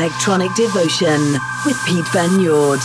Electronic Devotion with Pete Van Nord.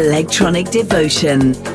Electronic Devotion.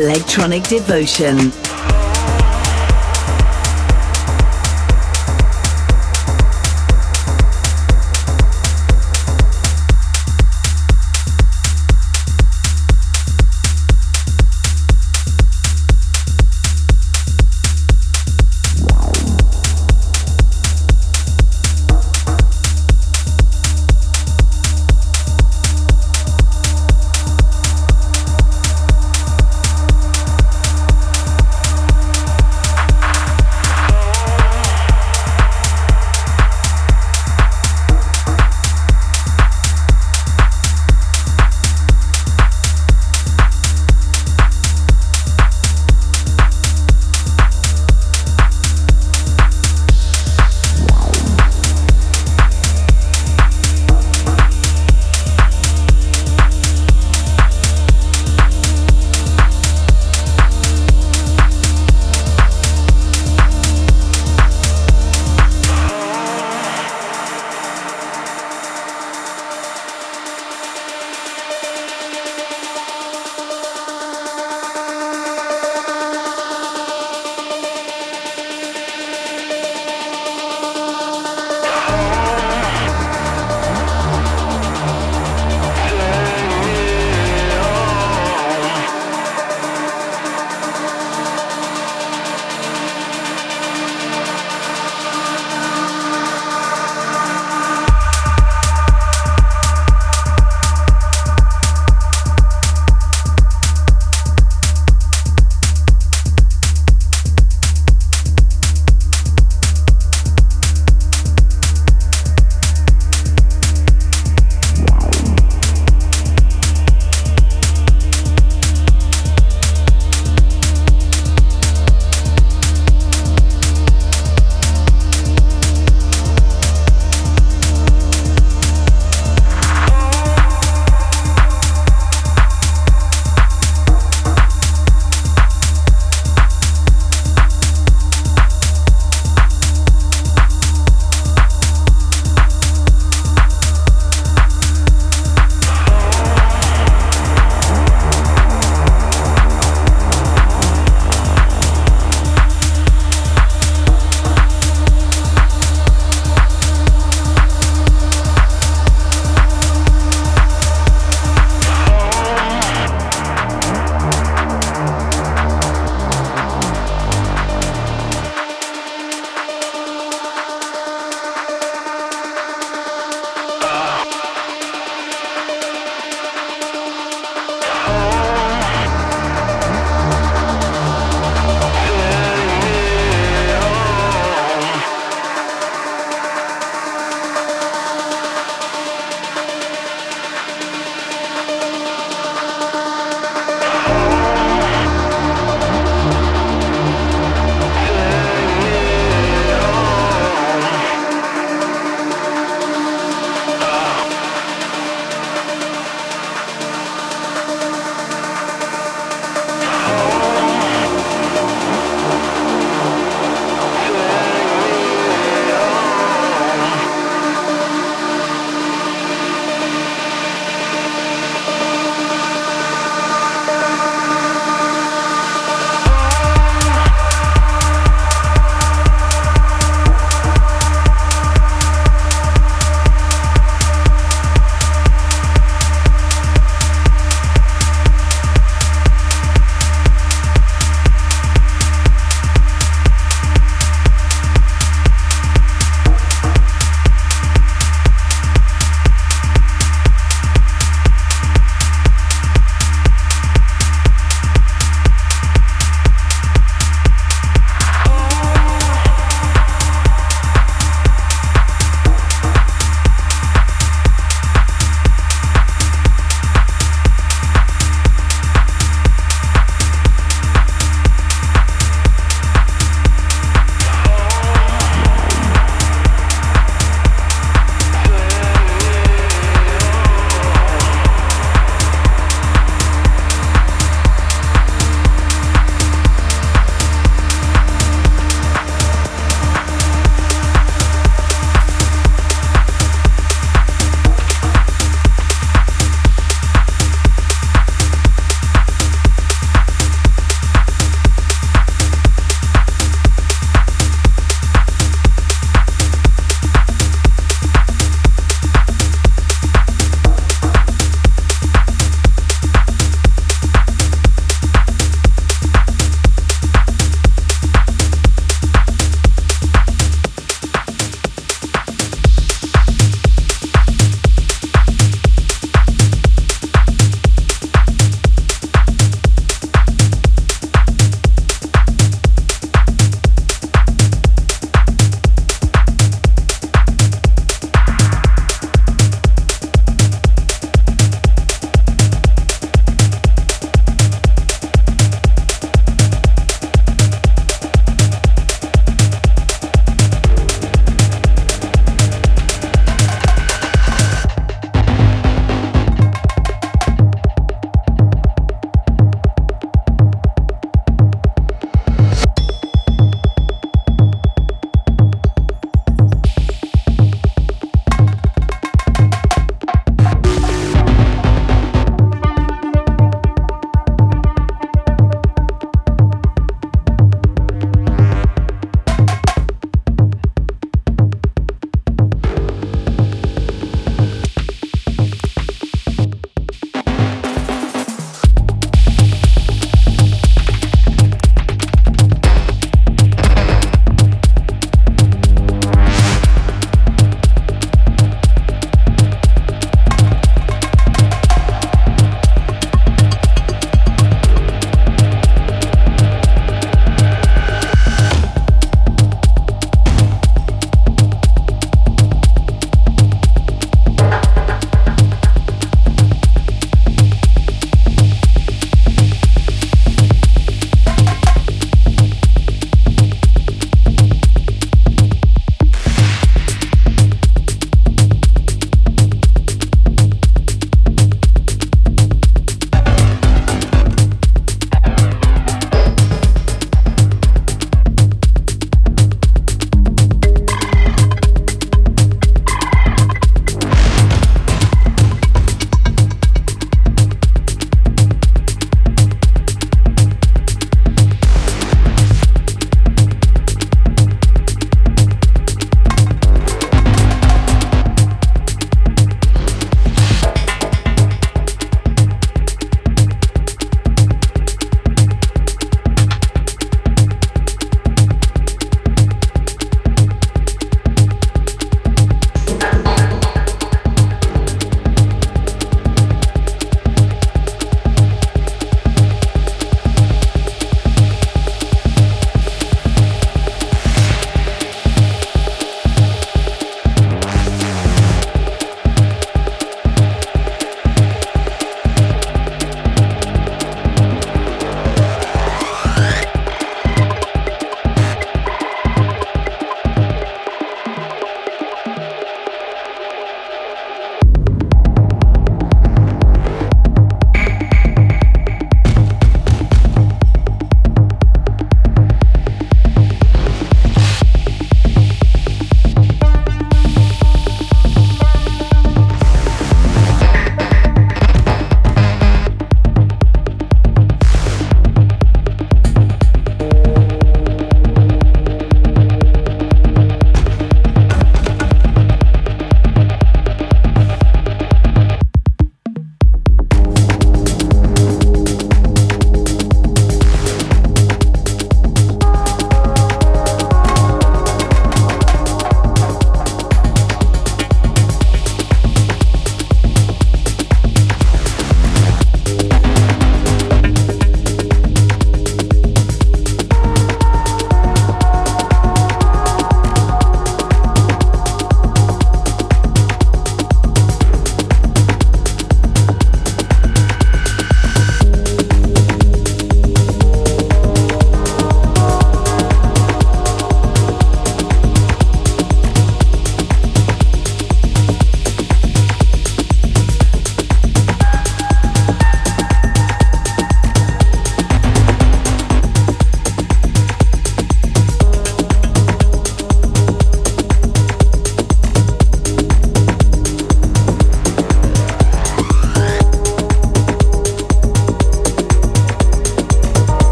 Electronic Devotion.